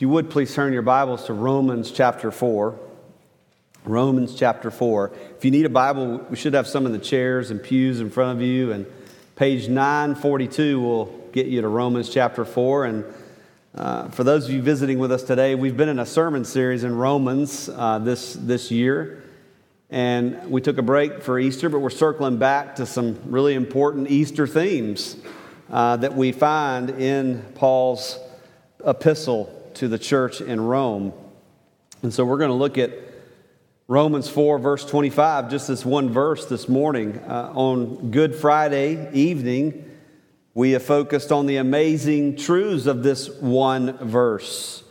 If you would please turn your Bibles to Romans chapter 4. Romans chapter 4. If you need a Bible, we should have some in the chairs and pews in front of you. And page 942 will get you to Romans chapter 4. And uh, for those of you visiting with us today, we've been in a sermon series in Romans uh, this, this year. And we took a break for Easter, but we're circling back to some really important Easter themes uh, that we find in Paul's epistle to the church in Rome. And so we're going to look at Romans 4, verse 25, just this one verse this morning. Uh, on Good Friday evening, we have focused on the amazing truths of this one verse.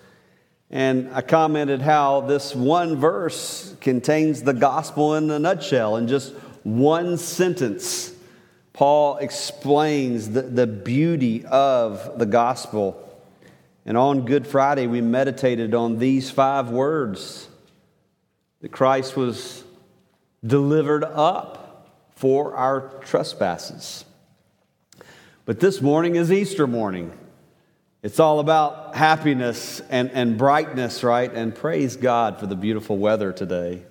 And I commented how this one verse contains the gospel in a nutshell. In just one sentence, Paul explains the, the beauty of the gospel. And on Good Friday, we meditated on these five words that Christ was delivered up for our trespasses. But this morning is Easter morning. It's all about happiness and, and brightness, right? And praise God for the beautiful weather today.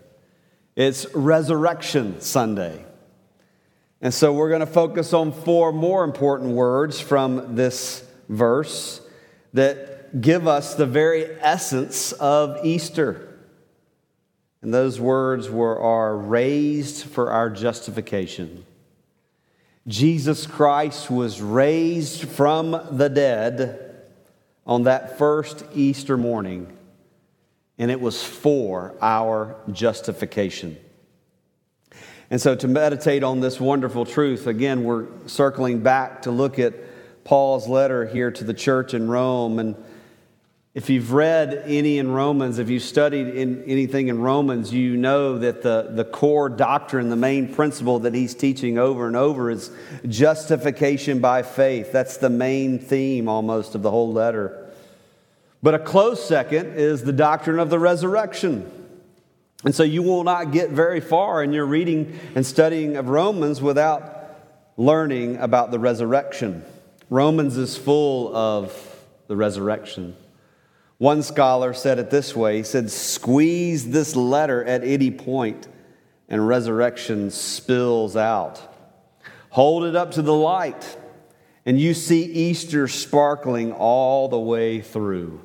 It's Resurrection Sunday. And so we're going to focus on four more important words from this verse that give us the very essence of Easter. And those words were are raised for our justification. Jesus Christ was raised from the dead on that first Easter morning, and it was for our justification. And so, to meditate on this wonderful truth, again, we're circling back to look at Paul's letter here to the church in Rome. And if you've read any in Romans, if you've studied in anything in Romans, you know that the, the core doctrine, the main principle that he's teaching over and over is justification by faith. That's the main theme almost of the whole letter. But a close second is the doctrine of the resurrection. And so you will not get very far in your reading and studying of Romans without learning about the resurrection. Romans is full of the resurrection. One scholar said it this way he said, Squeeze this letter at any point, and resurrection spills out. Hold it up to the light, and you see Easter sparkling all the way through.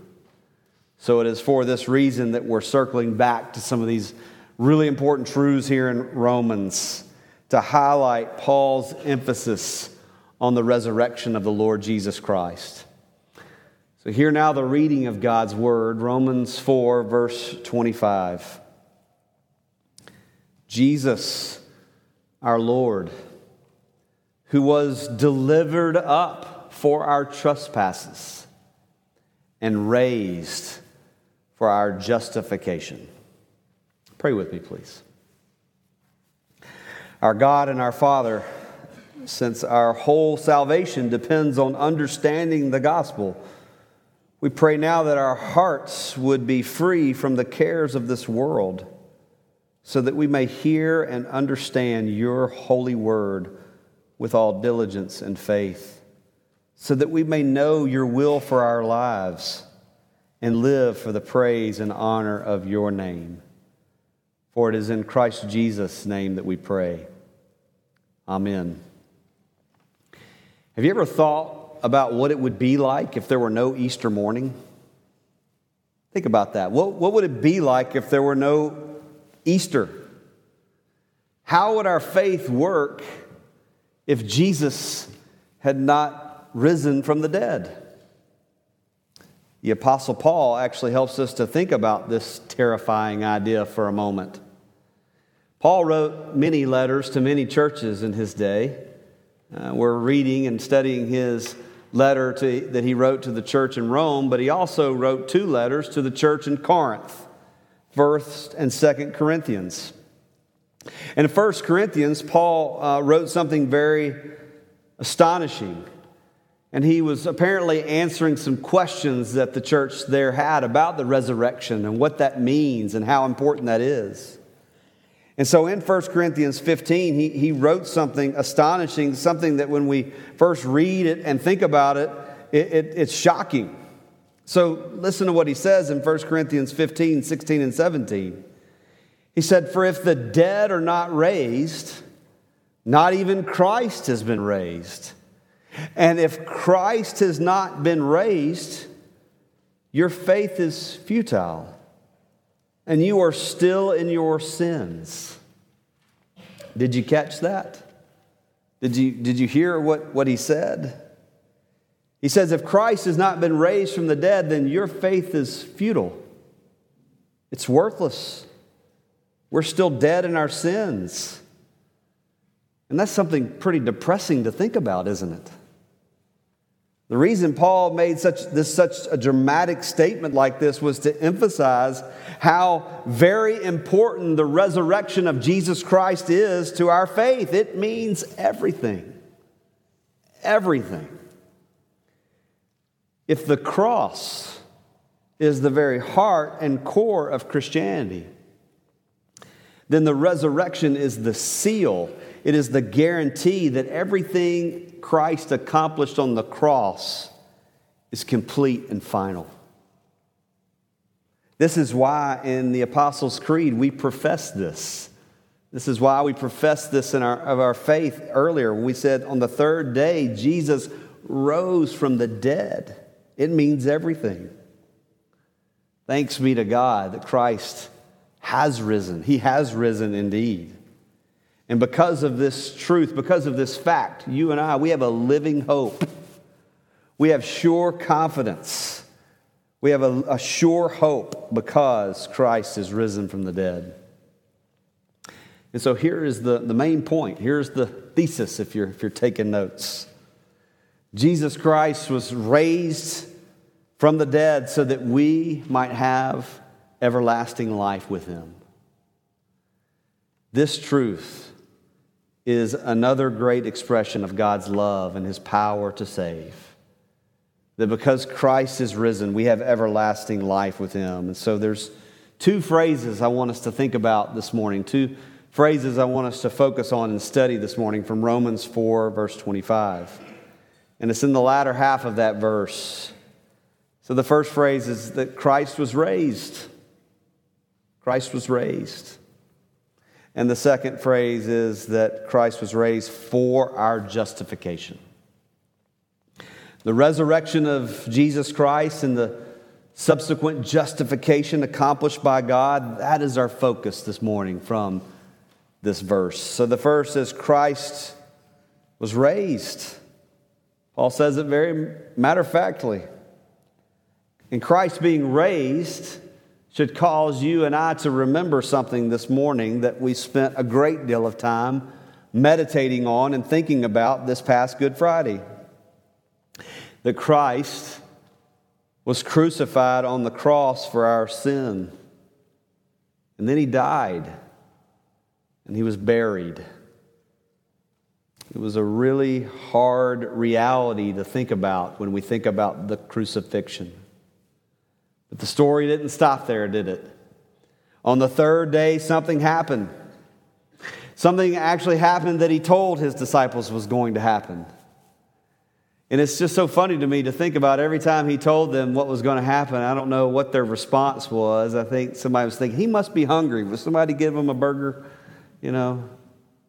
So it is for this reason that we're circling back to some of these really important truths here in Romans to highlight Paul's emphasis on the resurrection of the Lord Jesus Christ. So, hear now the reading of God's word, Romans 4, verse 25. Jesus, our Lord, who was delivered up for our trespasses and raised for our justification. Pray with me, please. Our God and our Father, since our whole salvation depends on understanding the gospel. We pray now that our hearts would be free from the cares of this world so that we may hear and understand your holy word with all diligence and faith, so that we may know your will for our lives and live for the praise and honor of your name. For it is in Christ Jesus' name that we pray. Amen. Have you ever thought about what it would be like if there were no Easter morning? Think about that. What, what would it be like if there were no Easter? How would our faith work if Jesus had not risen from the dead? The Apostle Paul actually helps us to think about this terrifying idea for a moment. Paul wrote many letters to many churches in his day. Uh, we're reading and studying his letter to, that he wrote to the church in Rome, but he also wrote two letters to the church in Corinth, 1st and 2nd Corinthians. And in 1 Corinthians, Paul uh, wrote something very astonishing. And he was apparently answering some questions that the church there had about the resurrection and what that means and how important that is. And so in 1 Corinthians 15, he, he wrote something astonishing, something that when we first read it and think about it, it, it it's shocking. So listen to what he says in 1 Corinthians 15, 16, and 17. He said, For if the dead are not raised, not even Christ has been raised. And if Christ has not been raised, your faith is futile, and you are still in your sins. Did you catch that? Did you, did you hear what, what he said? He says, If Christ has not been raised from the dead, then your faith is futile. It's worthless. We're still dead in our sins. And that's something pretty depressing to think about, isn't it? The reason Paul made such, this, such a dramatic statement like this was to emphasize how very important the resurrection of Jesus Christ is to our faith. It means everything. Everything. If the cross is the very heart and core of Christianity, then the resurrection is the seal it is the guarantee that everything Christ accomplished on the cross is complete and final. This is why in the Apostles' Creed we profess this. This is why we profess this in our, of our faith earlier. We said on the third day, Jesus rose from the dead. It means everything. Thanks be to God that Christ has risen. He has risen indeed. And because of this truth, because of this fact, you and I, we have a living hope. We have sure confidence. We have a, a sure hope because Christ is risen from the dead. And so here is the, the main point. Here's the thesis if you're, if you're taking notes. Jesus Christ was raised from the dead so that we might have everlasting life with him. This truth is another great expression of God's love and his power to save. That because Christ is risen, we have everlasting life with him. And so there's two phrases I want us to think about this morning, two phrases I want us to focus on and study this morning from Romans 4, verse 25. And it's in the latter half of that verse. So the first phrase is that Christ was raised. Christ was raised. And the second phrase is that Christ was raised for our justification. The resurrection of Jesus Christ and the subsequent justification accomplished by God, that is our focus this morning from this verse. So the first is Christ was raised. Paul says it very matter of factly. And Christ being raised should cause you and I to remember something this morning that we spent a great deal of time meditating on and thinking about this past Good Friday. That Christ was crucified on the cross for our sin. And then he died and he was buried. It was a really hard reality to think about when we think about the crucifixion. But the story didn't stop there, did it? On the third day, something happened. Something actually happened that he told his disciples was going to happen. And it's just so funny to me to think about every time he told them what was going to happen. I don't know what their response was. I think somebody was thinking, he must be hungry. Was somebody give him a burger? You know?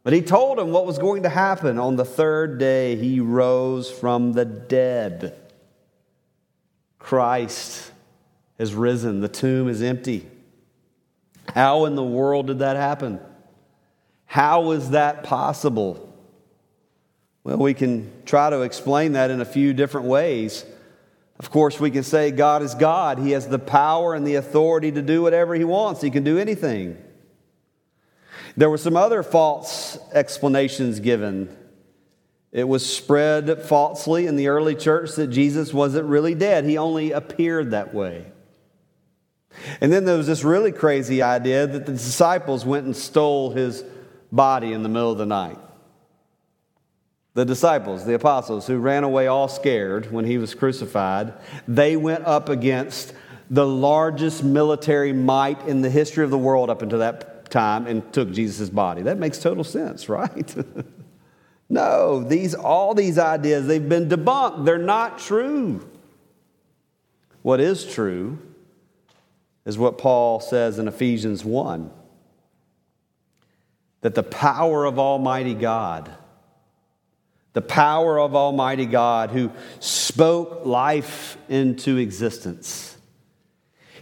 But he told them what was going to happen. On the third day, he rose from the dead. Christ has risen, the tomb is empty. How in the world did that happen? How is that possible? Well, we can try to explain that in a few different ways. Of course, we can say God is God. He has the power and the authority to do whatever He wants, He can do anything. There were some other false explanations given. It was spread falsely in the early church that Jesus wasn't really dead, He only appeared that way. And then there was this really crazy idea that the disciples went and stole his body in the middle of the night. The disciples, the apostles, who ran away all scared when he was crucified, they went up against the largest military might in the history of the world up until that time and took Jesus' body. That makes total sense, right? no, these all these ideas, they've been debunked. They're not true. What is true is what Paul says in Ephesians 1 that the power of Almighty God, the power of Almighty God who spoke life into existence,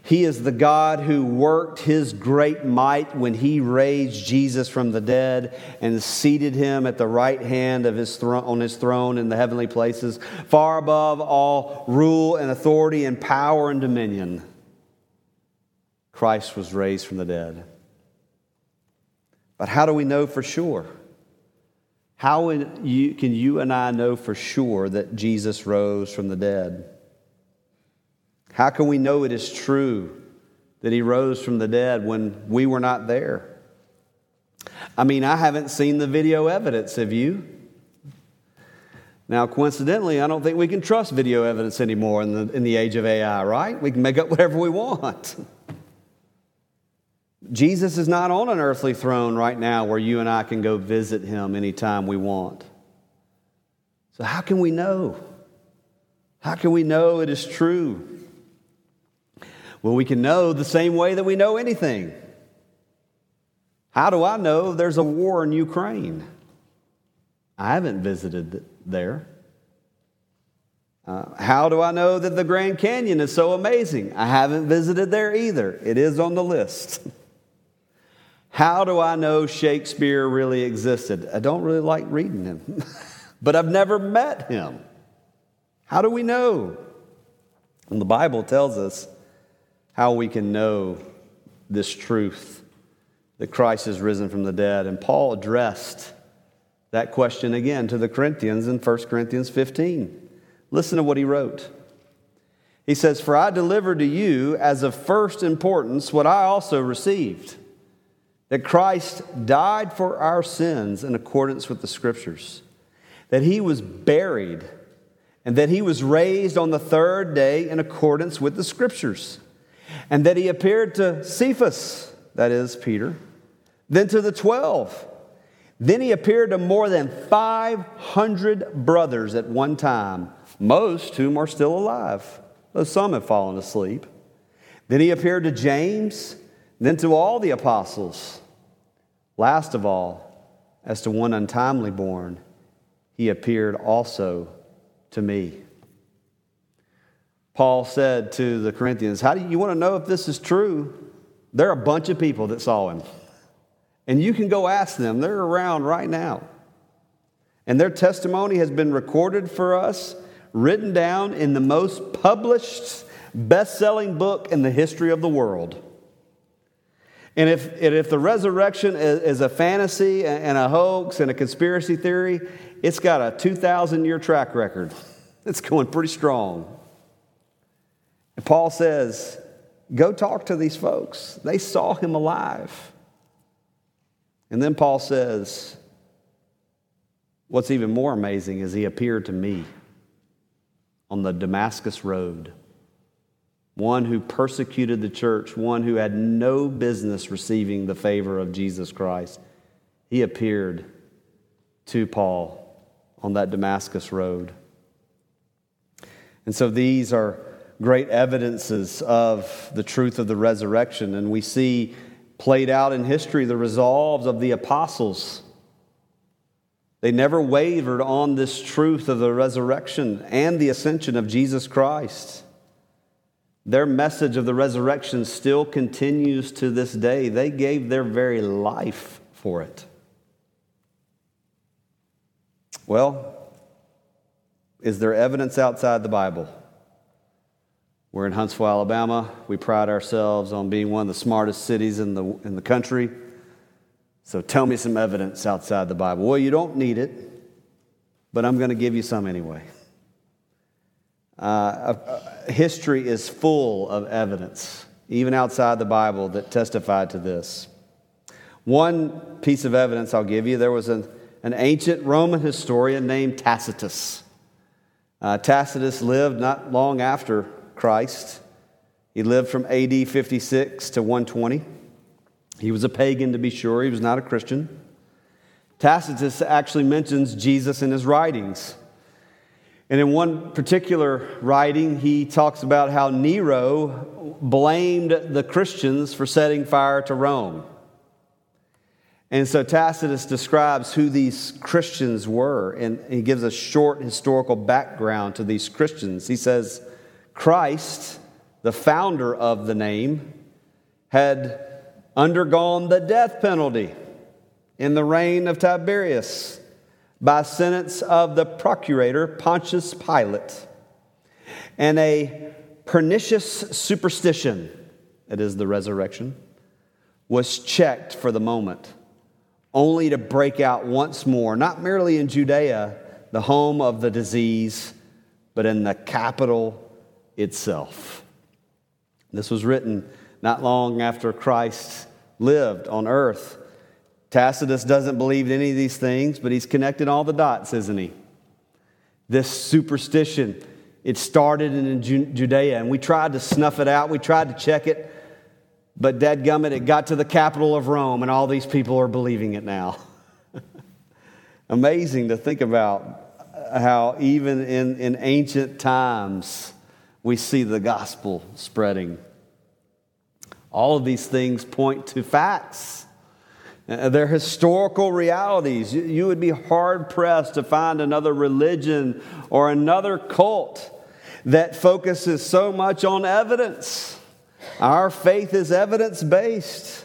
he is the God who worked his great might when he raised Jesus from the dead and seated him at the right hand of his throne, on his throne in the heavenly places, far above all rule and authority and power and dominion. Christ was raised from the dead. But how do we know for sure? How can you and I know for sure that Jesus rose from the dead? How can we know it is true that he rose from the dead when we were not there? I mean, I haven't seen the video evidence, have you? Now, coincidentally, I don't think we can trust video evidence anymore in the, in the age of AI, right? We can make up whatever we want. Jesus is not on an earthly throne right now where you and I can go visit him anytime we want. So, how can we know? How can we know it is true? Well, we can know the same way that we know anything. How do I know there's a war in Ukraine? I haven't visited there. Uh, how do I know that the Grand Canyon is so amazing? I haven't visited there either. It is on the list. How do I know Shakespeare really existed? I don't really like reading him, but I've never met him. How do we know? And the Bible tells us how we can know this truth that Christ has risen from the dead. And Paul addressed that question again to the Corinthians in 1 Corinthians 15. Listen to what he wrote. He says, For I delivered to you as of first importance what I also received that Christ died for our sins in accordance with the Scriptures, that he was buried, and that he was raised on the third day in accordance with the Scriptures and that he appeared to Cephas, that is, Peter, then to the twelve. Then he appeared to more than 500 brothers at one time, most whom are still alive, though some have fallen asleep. Then he appeared to James, then to all the apostles. Last of all, as to one untimely born, he appeared also to me. Paul said to the Corinthians, How do you, you want to know if this is true? There are a bunch of people that saw him. And you can go ask them, they're around right now. And their testimony has been recorded for us, written down in the most published, best selling book in the history of the world. And if, and if the resurrection is, is a fantasy and a hoax and a conspiracy theory, it's got a 2,000 year track record. It's going pretty strong. And Paul says, Go talk to these folks. They saw him alive. And then Paul says, What's even more amazing is he appeared to me on the Damascus Road. One who persecuted the church, one who had no business receiving the favor of Jesus Christ. He appeared to Paul on that Damascus Road. And so these are great evidences of the truth of the resurrection. And we see played out in history the resolves of the apostles. They never wavered on this truth of the resurrection and the ascension of Jesus Christ. Their message of the resurrection still continues to this day. They gave their very life for it. Well, is there evidence outside the Bible? We're in Huntsville, Alabama. We pride ourselves on being one of the smartest cities in the, in the country. So tell me some evidence outside the Bible. Well, you don't need it, but I'm going to give you some anyway. Uh, history is full of evidence, even outside the Bible, that testified to this. One piece of evidence I'll give you there was an, an ancient Roman historian named Tacitus. Uh, Tacitus lived not long after Christ. He lived from AD 56 to 120. He was a pagan, to be sure, he was not a Christian. Tacitus actually mentions Jesus in his writings. And in one particular writing, he talks about how Nero blamed the Christians for setting fire to Rome. And so Tacitus describes who these Christians were, and he gives a short historical background to these Christians. He says, Christ, the founder of the name, had undergone the death penalty in the reign of Tiberius by sentence of the procurator Pontius Pilate. And a pernicious superstition, that is the resurrection, was checked for the moment only to break out once more, not merely in Judea, the home of the disease, but in the capital itself. This was written not long after Christ lived on earth. Tacitus doesn't believe in any of these things, but he's connected all the dots, isn't he? This superstition, it started in Judea, and we tried to snuff it out, we tried to check it, but dadgummit, it it got to the capital of Rome, and all these people are believing it now. Amazing to think about how, even in, in ancient times, we see the gospel spreading. All of these things point to facts. Uh, they're historical realities. You would be hard pressed to find another religion or another cult that focuses so much on evidence. Our faith is evidence based.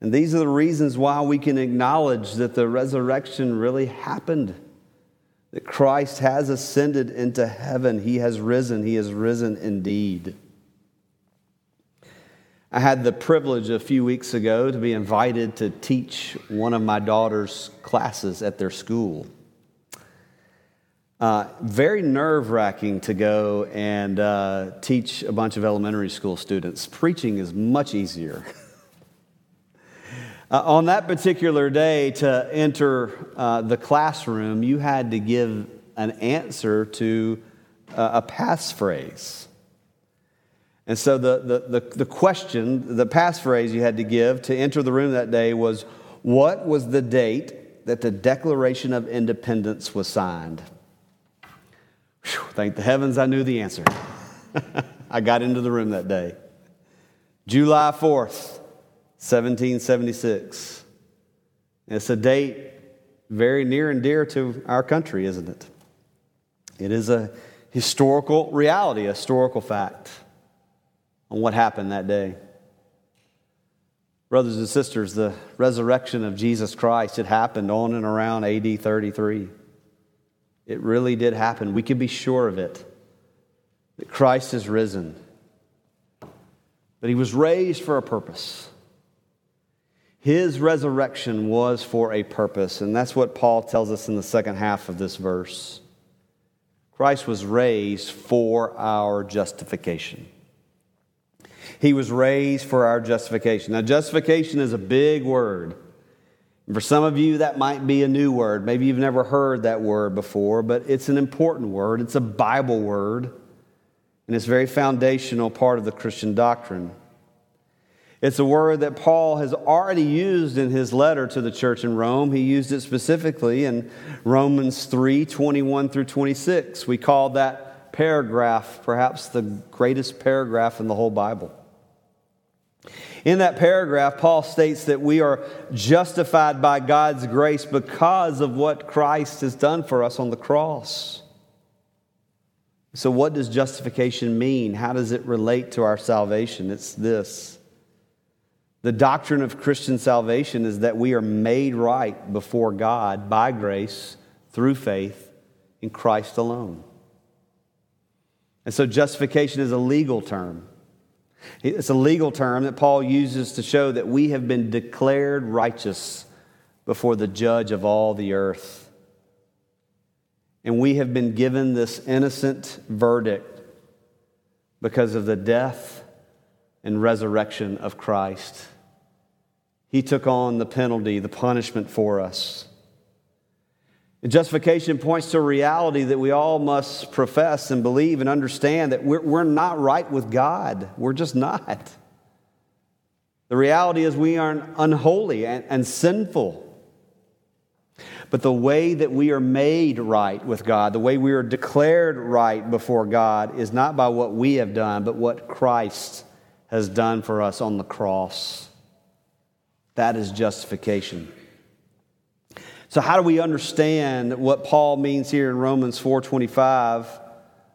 And these are the reasons why we can acknowledge that the resurrection really happened. That Christ has ascended into heaven. He has risen. He has risen indeed. I had the privilege a few weeks ago to be invited to teach one of my daughter's classes at their school. Uh, very nerve wracking to go and uh, teach a bunch of elementary school students. Preaching is much easier. uh, on that particular day, to enter uh, the classroom, you had to give an answer to uh, a passphrase. And so the, the, the, the question, the passphrase you had to give to enter the room that day was What was the date that the Declaration of Independence was signed? Whew, thank the heavens I knew the answer. I got into the room that day. July 4th, 1776. It's a date very near and dear to our country, isn't it? It is a historical reality, a historical fact on what happened that day. Brothers and sisters, the resurrection of Jesus Christ had happened on and around AD 33. It really did happen. We can be sure of it that Christ is risen. But he was raised for a purpose. His resurrection was for a purpose, and that's what Paul tells us in the second half of this verse. Christ was raised for our justification. He was raised for our justification. Now, justification is a big word. For some of you, that might be a new word. Maybe you've never heard that word before, but it's an important word. It's a Bible word, and it's a very foundational part of the Christian doctrine. It's a word that Paul has already used in his letter to the church in Rome. He used it specifically in Romans 3 21 through 26. We call that paragraph perhaps the greatest paragraph in the whole Bible. In that paragraph, Paul states that we are justified by God's grace because of what Christ has done for us on the cross. So, what does justification mean? How does it relate to our salvation? It's this the doctrine of Christian salvation is that we are made right before God by grace through faith in Christ alone. And so, justification is a legal term. It's a legal term that Paul uses to show that we have been declared righteous before the judge of all the earth. And we have been given this innocent verdict because of the death and resurrection of Christ. He took on the penalty, the punishment for us. Justification points to a reality that we all must profess and believe and understand that we're, we're not right with God. We're just not. The reality is we are unholy and, and sinful. But the way that we are made right with God, the way we are declared right before God, is not by what we have done, but what Christ has done for us on the cross. That is justification. So how do we understand what Paul means here in Romans 4:25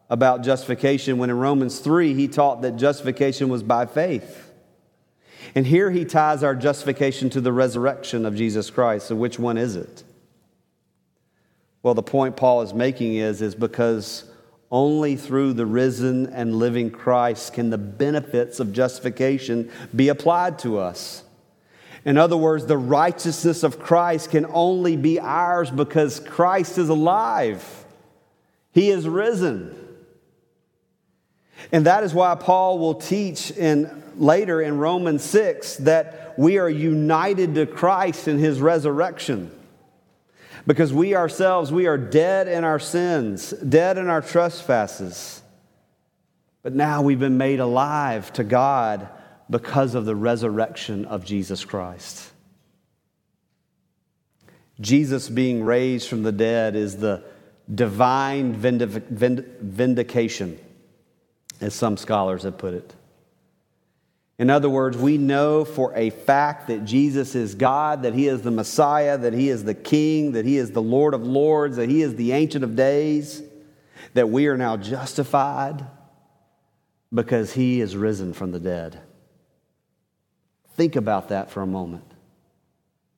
about justification when in Romans 3 he taught that justification was by faith? And here he ties our justification to the resurrection of Jesus Christ. So which one is it? Well, the point Paul is making is, is because only through the risen and living Christ can the benefits of justification be applied to us. In other words, the righteousness of Christ can only be ours because Christ is alive. He is risen. And that is why Paul will teach in, later in Romans 6 that we are united to Christ in his resurrection. Because we ourselves, we are dead in our sins, dead in our trespasses. But now we've been made alive to God because of the resurrection of Jesus Christ. Jesus being raised from the dead is the divine vindication, as some scholars have put it. In other words, we know for a fact that Jesus is God, that He is the Messiah, that He is the King, that He is the Lord of Lords, that He is the Ancient of Days, that we are now justified because He is risen from the dead. Think about that for a moment.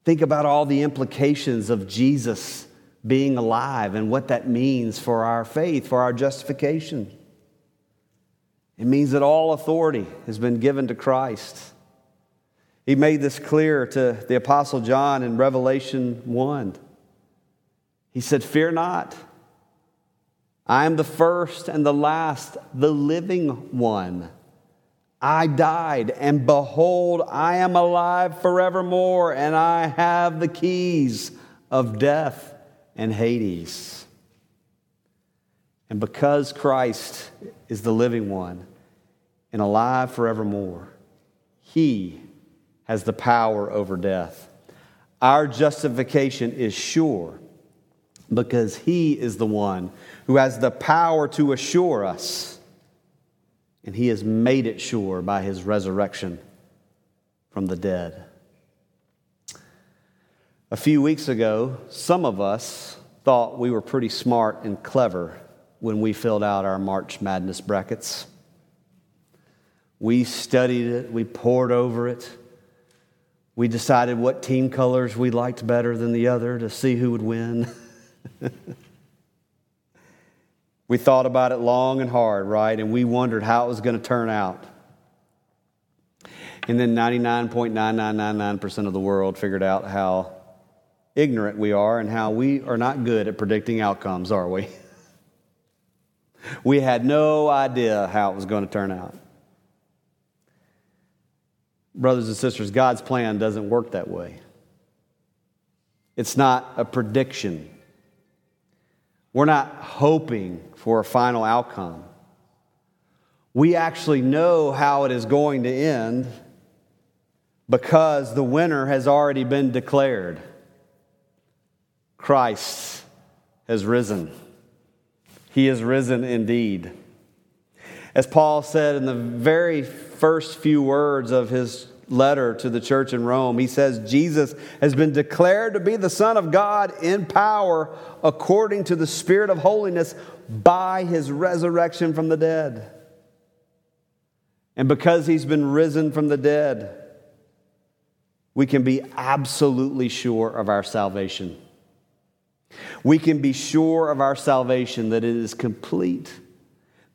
Think about all the implications of Jesus being alive and what that means for our faith, for our justification. It means that all authority has been given to Christ. He made this clear to the Apostle John in Revelation 1. He said, Fear not. I am the first and the last, the living one. I died, and behold, I am alive forevermore, and I have the keys of death and Hades. And because Christ is the living one and alive forevermore, he has the power over death. Our justification is sure because he is the one who has the power to assure us and he has made it sure by his resurrection from the dead. A few weeks ago, some of us thought we were pretty smart and clever when we filled out our March Madness brackets. We studied it, we pored over it. We decided what team colors we liked better than the other to see who would win. We thought about it long and hard, right? And we wondered how it was going to turn out. And then 99.9999% of the world figured out how ignorant we are and how we are not good at predicting outcomes, are we? we had no idea how it was going to turn out. Brothers and sisters, God's plan doesn't work that way. It's not a prediction. We're not hoping for a final outcome. We actually know how it is going to end because the winner has already been declared. Christ has risen. He has risen indeed. As Paul said in the very first few words of his letter to the church in Rome, he says, Jesus has been declared to be the Son of God in power according to the Spirit of holiness by his resurrection from the dead. And because he's been risen from the dead, we can be absolutely sure of our salvation. We can be sure of our salvation that it is complete,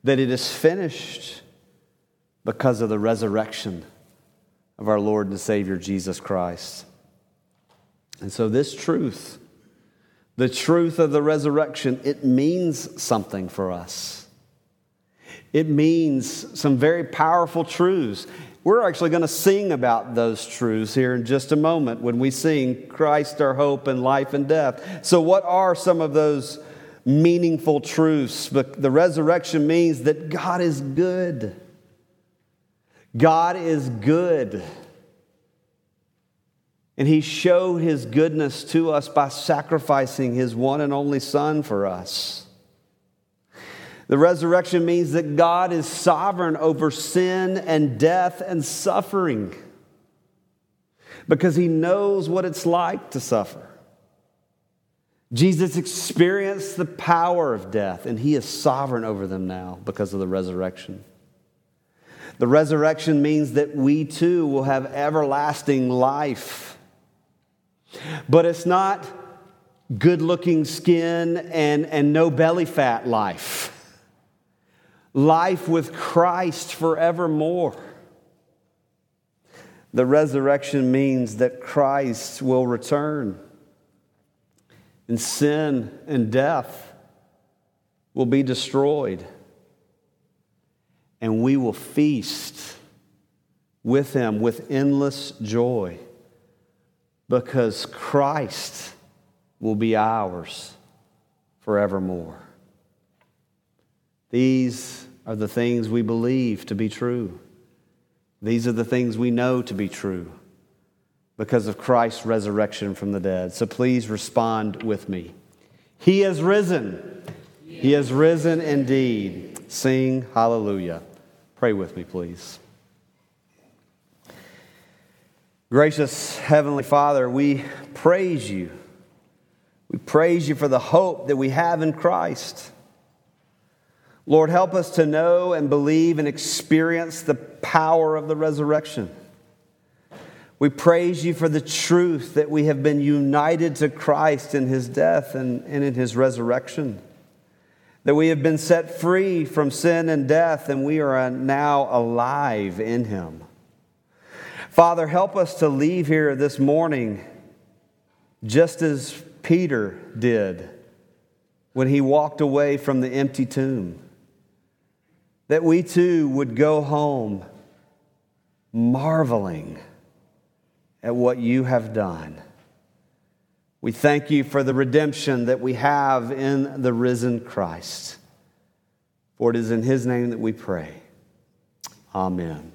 that it is finished because of the resurrection of our Lord and Savior Jesus Christ. And so, this truth the truth of the resurrection, it means something for us. It means some very powerful truths. We're actually going to sing about those truths here in just a moment when we sing Christ our hope in life and death. So, what are some of those meaningful truths? The resurrection means that God is good. God is good. And he showed his goodness to us by sacrificing his one and only Son for us. The resurrection means that God is sovereign over sin and death and suffering because he knows what it's like to suffer. Jesus experienced the power of death, and he is sovereign over them now because of the resurrection. The resurrection means that we too will have everlasting life. But it's not good looking skin and, and no belly fat life. Life with Christ forevermore. The resurrection means that Christ will return, and sin and death will be destroyed, and we will feast with Him with endless joy because Christ will be ours forevermore. These are the things we believe to be true. These are the things we know to be true because of Christ's resurrection from the dead. So please respond with me. He has risen. He has risen indeed. Sing hallelujah. Pray with me, please. Gracious Heavenly Father, we praise you. We praise you for the hope that we have in Christ. Lord, help us to know and believe and experience the power of the resurrection. We praise you for the truth that we have been united to Christ in his death and, and in his resurrection. That we have been set free from sin and death, and we are now alive in him. Father, help us to leave here this morning just as Peter did when he walked away from the empty tomb that we too would go home marveling at what you have done. We thank you for the redemption that we have in the risen Christ. For it is in his name that we pray. Amen.